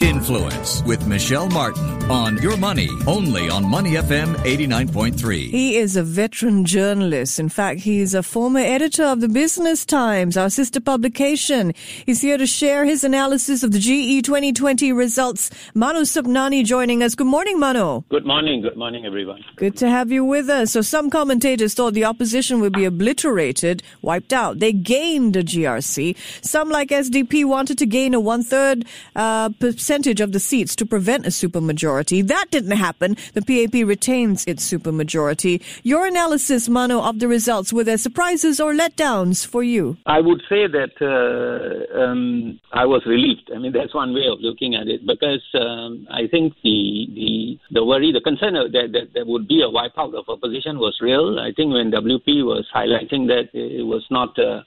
Influence with Michelle Martin on Your Money, only on Money FM 89.3. He is a veteran journalist. In fact, he's a former editor of the Business Times, our sister publication. He's here to share his analysis of the GE 2020 results. Manu Sabnani joining us. Good morning, Manu. Good morning. Good morning, everyone. Good to have you with us. So some commentators thought the opposition would be obliterated, wiped out. They gained a GRC. Some, like SDP, wanted to gain a one-third uh, percent percentage of the seats to prevent a supermajority. That didn't happen. The PAP retains its supermajority. Your analysis, Manu, of the results, were there surprises or letdowns for you? I would say that uh, um, I was relieved. I mean, that's one way of looking at it because um, I think the, the the worry, the concern that, that there would be a wipeout of opposition was real. I think when WP was highlighting that it was not. Uh,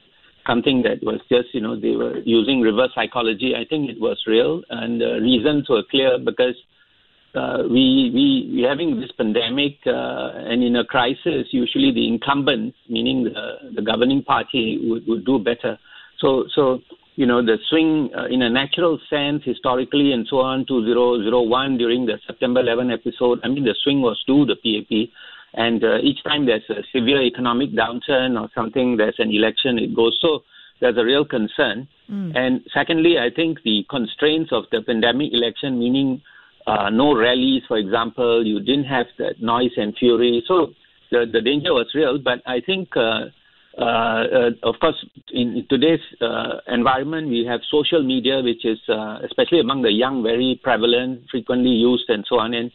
something that was just, you know, they were using reverse psychology. I think it was real, and the reasons were clear because uh, we we we having this pandemic, uh, and in a crisis, usually the incumbents, meaning the the governing party, would would do better. So so. You know, the swing uh, in a natural sense, historically and so on, 2001 during the September 11 episode, I mean, the swing was to the PAP. And uh, each time there's a severe economic downturn or something, there's an election, it goes. So there's a real concern. Mm. And secondly, I think the constraints of the pandemic election, meaning uh, no rallies, for example, you didn't have that noise and fury. So the, the danger was real. But I think, uh, uh, uh of course, in today's uh, environment, we have social media, which is, especially among the young, very prevalent, frequently used, and so on. And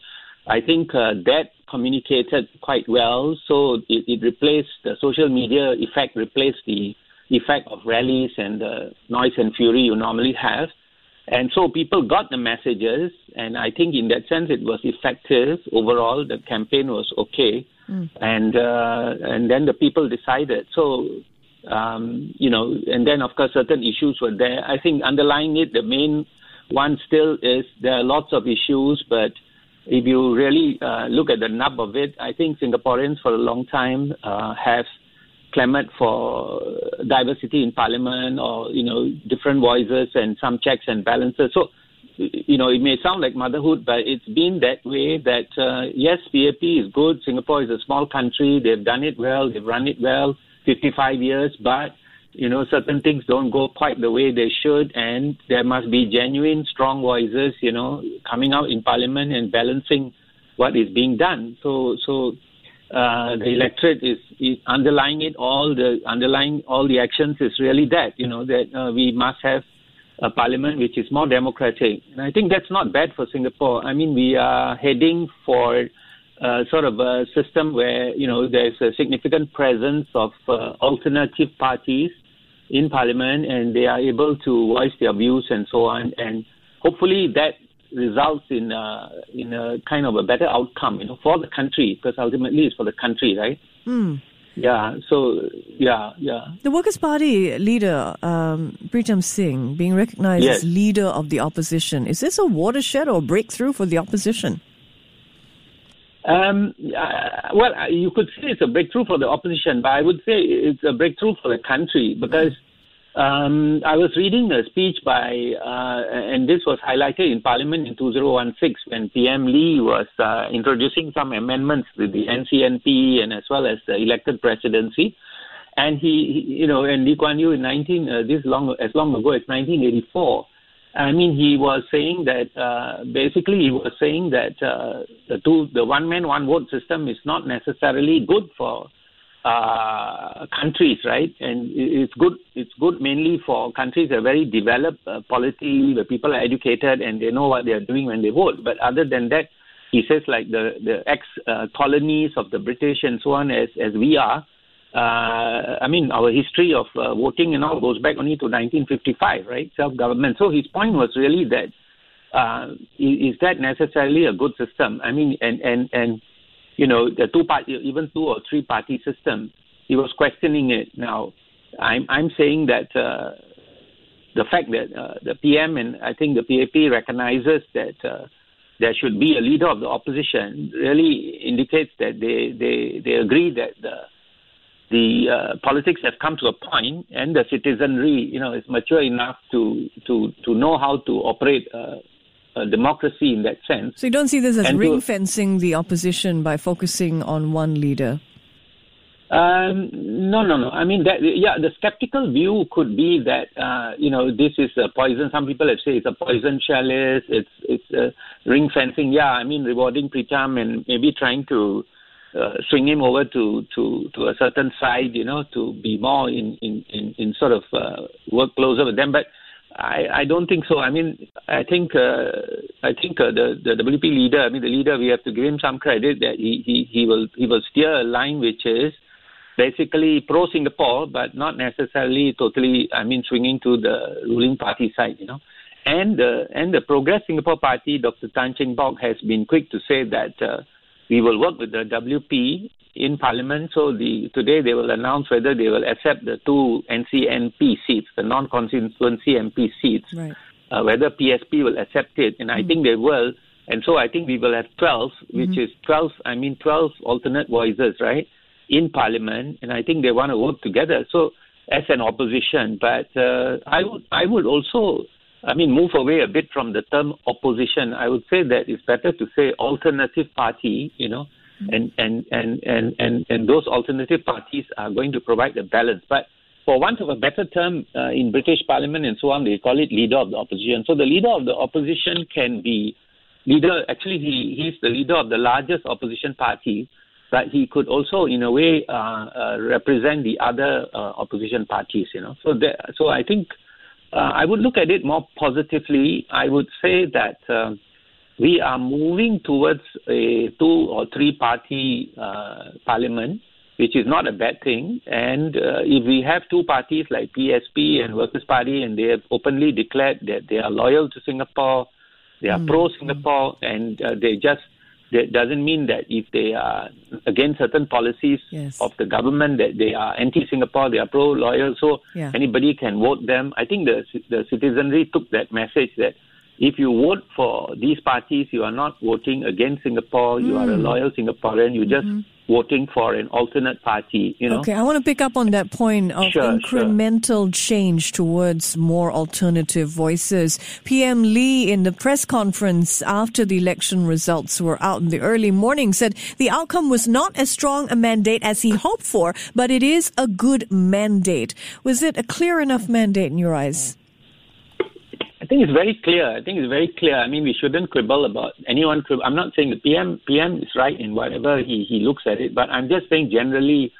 I think that communicated quite well. So it, it replaced the social media effect, replaced the effect of rallies and the noise and fury you normally have. And so people got the messages, and I think in that sense it was effective overall. The campaign was okay, mm. and uh, and then the people decided. So um, you know, and then of course certain issues were there. I think underlying it, the main one still is there are lots of issues, but if you really uh, look at the nub of it, I think Singaporeans for a long time uh, have clamored for diversity in parliament or, you know, different voices and some checks and balances. So, you know, it may sound like motherhood, but it's been that way that, uh, yes, PAP is good. Singapore is a small country. They've done it well. They've run it well, 55 years, but you know, certain things don't go quite the way they should, and there must be genuine, strong voices, you know, coming out in Parliament and balancing what is being done. So, so uh, the electorate is, is underlying it all. The underlying all the actions is really that, you know, that uh, we must have a parliament which is more democratic. And I think that's not bad for Singapore. I mean, we are heading for uh, sort of a system where you know there's a significant presence of uh, alternative parties in Parliament, and they are able to voice their views and so on, and hopefully that results in a, in a kind of a better outcome, you know, for the country, because ultimately it's for the country, right? Mm. Yeah. So yeah, yeah. The Workers' Party leader, um, Pritam Singh, being recognized yes. as leader of the opposition, is this a watershed or breakthrough for the opposition? Um, uh, well, uh, you could say it's a breakthrough for the opposition, but I would say it's a breakthrough for the country because um, I was reading a speech by, uh, and this was highlighted in Parliament in 2016 when PM Lee was uh, introducing some amendments to the NCMP and as well as the elected presidency. And he, he you know, and Lee Kuan Yew in 19, uh, this long, as long ago as 1984, I mean, he was saying that uh, basically he was saying that uh, the two, the one man one vote system is not necessarily good for uh, countries, right? And it's good. It's good mainly for countries that are very developed uh, polity, where people are educated and they know what they are doing when they vote. But other than that, he says like the the ex uh, colonies of the British and so on, as as we are uh, I mean, our history of uh, voting and all goes back only to 1955, right? Self-government. So his point was really that uh, is, that necessarily a good system? I mean, and and and you know, the two party, even two or three party system. He was questioning it. Now, I'm I'm saying that uh, the fact that uh, the PM and I think the PAP recognizes that. Uh, there should be a leader of the opposition really indicates that they, they, they agree that the the uh, politics have come to a point, and the citizenry, you know, is mature enough to to to know how to operate uh, a democracy in that sense. So you don't see this as And to- ring fencing the opposition by focusing on one leader. Um, no, no, no. I mean, that, yeah, the skeptical view could be that uh, you know this is a poison. Some people have said it's a poison chalice. It's it's uh, ring fencing. Yeah, I mean, rewarding Pritam and maybe trying to uh, swing him over to, to, to a certain side, you know, to be more in in, in, in sort of uh, work closer with them. But I, I don't think so. I mean, I think uh, I think uh, the the WP leader. I mean, the leader. We have to give him some credit that he he, he will he will steer a line which is basically pro Singapore, but not necessarily totally. I mean, swinging to the ruling party side, you know. And the and the Progress Singapore Party, Dr. Tan Cheng Bock has been quick to say that uh, we will work with the WP in Parliament. So the today they will announce whether they will accept the two NCMP seats, the non-constituency MP seats Right. uh, whether PSP will accept it, and I think they will. And so I think we will have 12, which is 12, I mean 12 alternate voices, right, in Parliament, and I think they want to work together. So as an opposition, but uh, I would I would also, I mean, move away a bit from the term opposition. I would say that it's better to say alternative party, you know, and and and and and and those alternative parties are going to provide the balance, but for want of a better term, uh, in British Parliament and so on, they call it leader of the opposition. So the leader of the opposition can be leader. Actually, he he's the leader of the largest opposition party, but he could also, in a way, uh, uh, represent the other uh, opposition parties. You know, so there, so I think uh, I would look at it more positively. I would say that. Uh, we are moving towards a two or three party uh, parliament, which is not a bad thing. And uh, if we have two parties like PSP and Workers' Party, and they have openly declared that they are loyal to Singapore, they are pro Singapore, and uh, they just that doesn't mean that if they are against certain policies Yes. of the government that they are anti-Singapore, they are pro-loyal, so Yeah. anybody can vote them. I think the the citizenry took that message that if you vote for these parties, you are not voting against Singapore. You are a hmm. loyal Singaporean. You're just mm-hmm. voting for an alternate party. You know. Okay, I want to pick up on that point of Sure, incremental change towards more alternative voices. PM Lee, in the press conference after the election results were out in the early morning, said the outcome was not as strong a mandate as he hoped for, but it is a good mandate. Was it a clear enough mandate in your eyes? I think it's very clear. I think it's very clear. I mean, we shouldn't quibble about anyone. Quib- I'm not saying the PM PM is right in whatever he, he looks at it, but I'm just saying generally,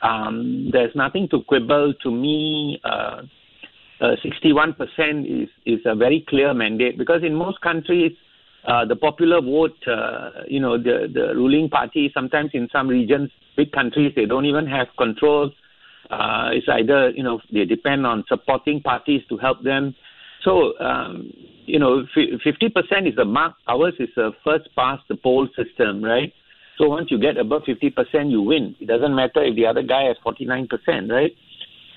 um, there's nothing to quibble. To me, uh, uh, 61% is is a very clear mandate because in most countries, uh, the popular vote, uh, you know, the the ruling party sometimes in some regions, big countries, they don't even have control. Uh, it's either you know they depend on supporting parties to help them. So, um, you know, 50% is the mark. Ours is a first past the poll system, right? So once you get above 50%, you win. It doesn't matter if the other guy has 49%, right?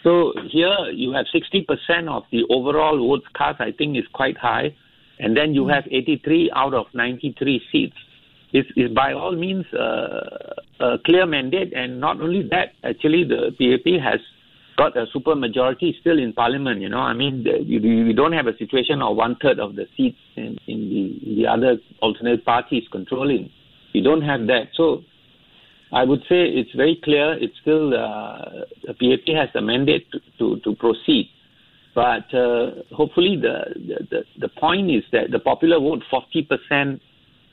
So here you have 60% of the overall votes cast, I think is quite high. And then you have 83 out of 93 seats. It's, it's by all means uh, a clear mandate. And not only that, actually the PAP has got a super majority still in parliament. You know, I mean, you, don't have a situation of one third of the seats in, in the in the other alternate parties controlling. You don't have that. So I would say it's very clear. It's still uh, the PAP has a mandate to to, to proceed. But uh, hopefully, the, the, the, point is that the popular vote, 40%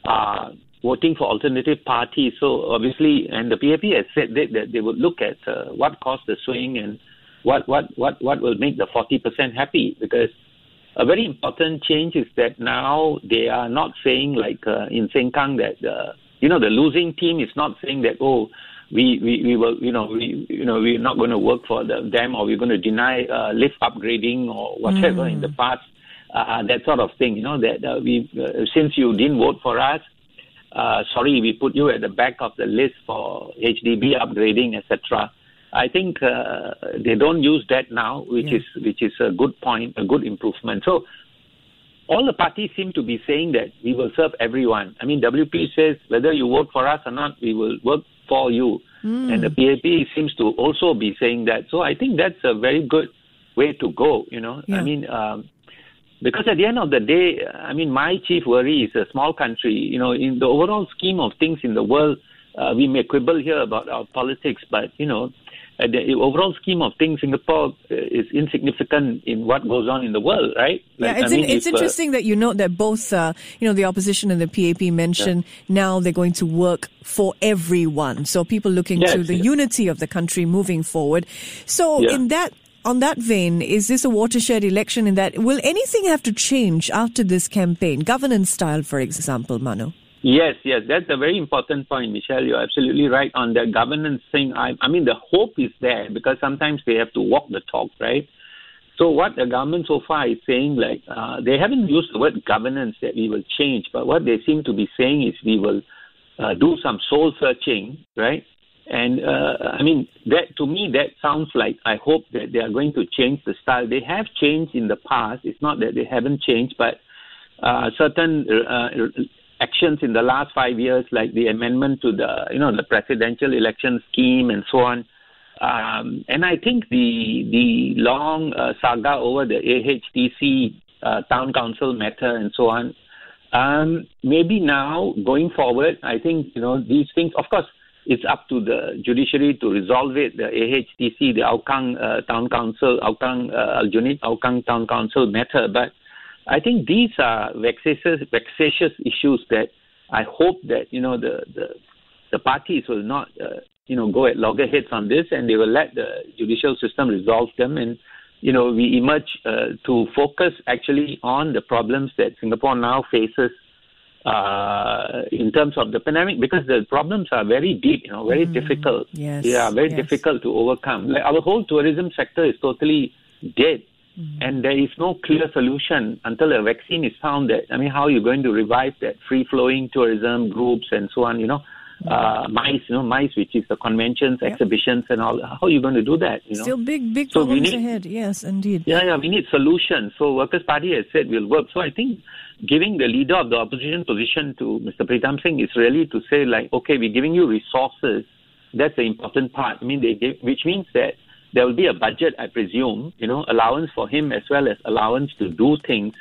are voting for alternative parties. So obviously, and the PAP has said that, that they would look at uh, what caused the swing and what, what, what, what will make the 40% happy. Because a very important change is that now they are not saying like uh, in Sengkang that uh, you know the losing team is not saying that oh we we, we will you know we you know we're not going to work for the, them or we're going to deny uh, lift upgrading or whatever in the past uh, that sort of thing you know that uh, we uh, since you didn't vote for us uh, sorry we put you at the back of the list for HDB upgrading etc. I think uh, they don't use that now, which Yeah. is which is a good point, a good improvement. So all the parties seem to be saying that we will serve everyone. I mean, WP says whether you vote for us or not, we will work for you. Mm. And the PAP seems to also be saying that. So I think that's a very good way to go. You know, yeah. I mean. Um, because at the end of the day, I mean, my chief worry is a small country. You know, in the overall scheme of things in the world, uh, we may quibble here about our politics, but you know, uh, the overall scheme of things, Singapore uh, is insignificant in what goes on in the world, right? Like, yeah, it's, I mean, in, it's if, uh, interesting uh, that you note that both, uh, you know, the opposition and the PAP mention yeah. now they're going to work for everyone. So people looking yes, to the yes. unity of the country moving forward. So yeah. in that on that vein, is this a watershed election in that will anything have to change after this campaign? Governance style, for example, Manu? Yes, yes, that's a very important point, Michelle. You're absolutely right on the governance thing. I, I mean, the hope is there because sometimes they have to walk the talk, right? So what the government so far is saying, like uh, they haven't used the word governance that we will change, but what they seem to be saying is we will uh, do some soul searching, right? And uh, I mean, that to me that sounds like I hope that they are going to change the style. They have changed in the past. It's not that they haven't changed, but uh, certain uh, actions in the last five years, like the amendment to the you know the presidential election scheme and so on. Um, and I think the the long uh, saga over the AHTC uh, town council matter and so on. Um, maybe now going forward, I think you know these things. Of course, it's up to the judiciary to resolve it. The AHTC, the Hougang uh, Town Council, Hougang uh, Aljunied Hougang Town Council matter, but I think these are vexatious, vexatious issues that I hope that you know the the, the parties will not uh, you know go at loggerheads on this, and they will let the judicial system resolve them, and you know we emerge uh, to focus actually on the problems that Singapore now faces uh, in terms of the pandemic because the problems are very deep, you know, very mm, difficult. Yes, yeah, very yes. difficult to overcome. Like our whole tourism sector is totally dead. Mm-hmm. And there is no clear solution until a vaccine is found. That I mean, how are you going to revive that free-flowing tourism groups and so on? You know, mm-hmm. uh, MICE, you know, MICE, which is the conventions, yep. exhibitions, and all. How are you going to do that? You know, still big, big so problems need, ahead. Yes, indeed. Yeah, yeah, we need solutions. So Workers' Party has said we'll work. So I think giving the leader of the opposition position to Mr. Pritam Singh is really to say like, okay, we're giving you resources. That's the important part. I mean, they give, which means that there will be a budget, I presume, you know, allowance for him as well as allowance to do things.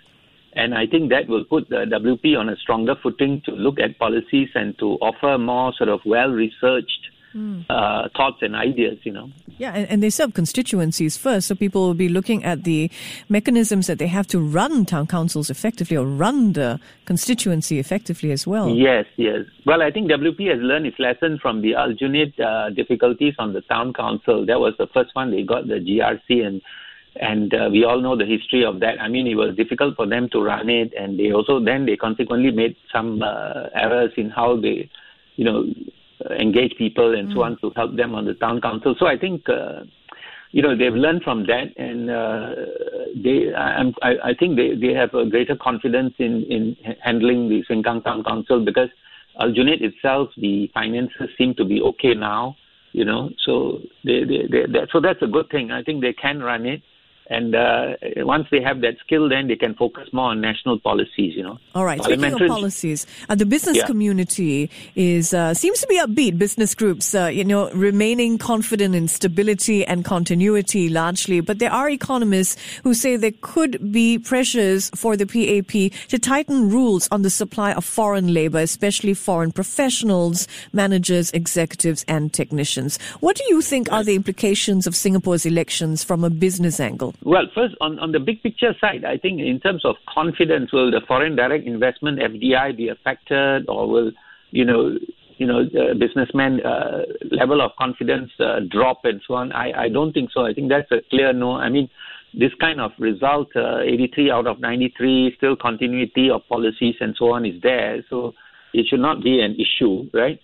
And I think that will put the WP on a stronger footing to look at policies and to offer more sort of well researched mm. uh, thoughts and ideas, you know. Yeah, and, and, they serve constituencies first, so people will be looking at the mechanisms that they have to run town councils effectively or run the constituency effectively as well. Yes, yes. Well, I think WP has learned its lesson from the Aljunied uh, difficulties on the town council. That was the first one they got the GRC and and uh, we all know the history of that. I mean, it was difficult for them to run it, and they also then they consequently made some uh, errors in how they, you know, engage people and mm. so on to help them on the town council. So I think. Uh, you know they've learned from that, and uh, they I, I think they, they have a greater confidence in, in handling the Sengkang Town Council because Aljunied itself, the finances seem to be okay now. You know, so they, they, they, they so that's a good thing. I think they can run it and uh, once they have that skill, then they can focus more on national policies. You know. All right. Speaking of policies, uh, the business yeah. community is uh, seems to be upbeat. Business groups, uh, you know, remaining confident in stability and continuity largely, but there are economists who say there could be pressures for the PAP to tighten rules on the supply of foreign labor, especially foreign professionals, managers, executives, and technicians. What do you think are the implications of Singapore's elections from a business angle? Well, first, on, on the big picture side, I think in terms of confidence, will the foreign direct investment FDI be affected, or will you know you know uh, businessmen uh, level of confidence uh, drop and so on? I, I don't think so. I think that's a clear no. I mean, this kind of result, uh, 83 out of 93, still continuity of policies and so on is there. So it should not be an issue, right?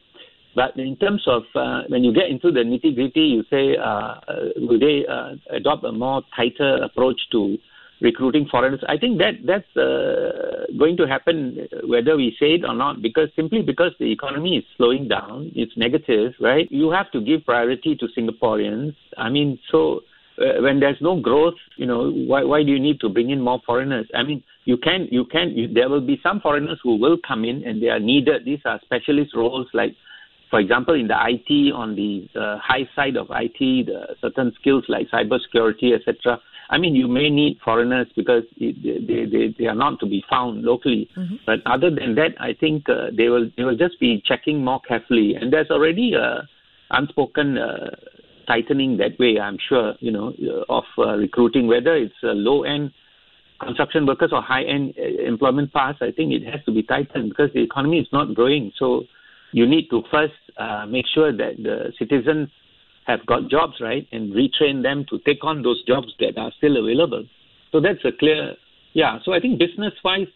But in terms of uh, when you get into the nitty gritty, you say, uh, uh, will they uh, adopt a more tighter approach to recruiting foreigners? I think that that's uh, going to happen whether we say it or not, because simply because the economy is slowing down, it's negative, right? You have to give priority to Singaporeans. I mean, so uh, when there's no growth, you know, why why do you need to bring in more foreigners? I mean, you can you can you, there will be some foreigners who will come in and they are needed. These are specialist roles like for example, in the IT, on the uh, high side of IT, the certain skills like cybersecurity, etc. I mean, you may need foreigners because they, they, they are not to be found locally. Mm-hmm. But other than that, I think uh, they will they will just be checking more carefully. And there's already a unspoken uh, tightening that way. I'm sure you know uh, of uh, recruiting, whether it's low end construction workers or high end uh, employment paths. I think it has to be tightened because the economy is not growing. So you need to first uh, make sure that the citizens have got jobs, right, and retrain them to take on those jobs that are still available. So that's a clear, yeah. So I think business-wise,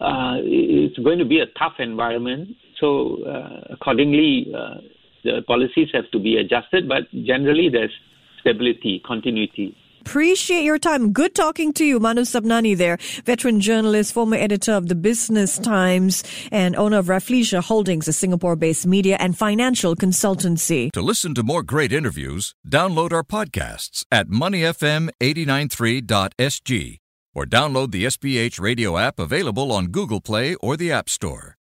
uh, it's going to be a tough environment. So uh, accordingly, uh, the policies have to be adjusted, but generally there's stability, continuity. Appreciate your time. Good talking to you, Manu Sabnani there, veteran journalist, former editor of the Business Times, and owner of Rafflesia Holdings, a Singapore-based media and financial consultancy. To listen to more great interviews, download our podcasts at moneyfm893.sg or download the SPH radio app available on Google Play or the App Store.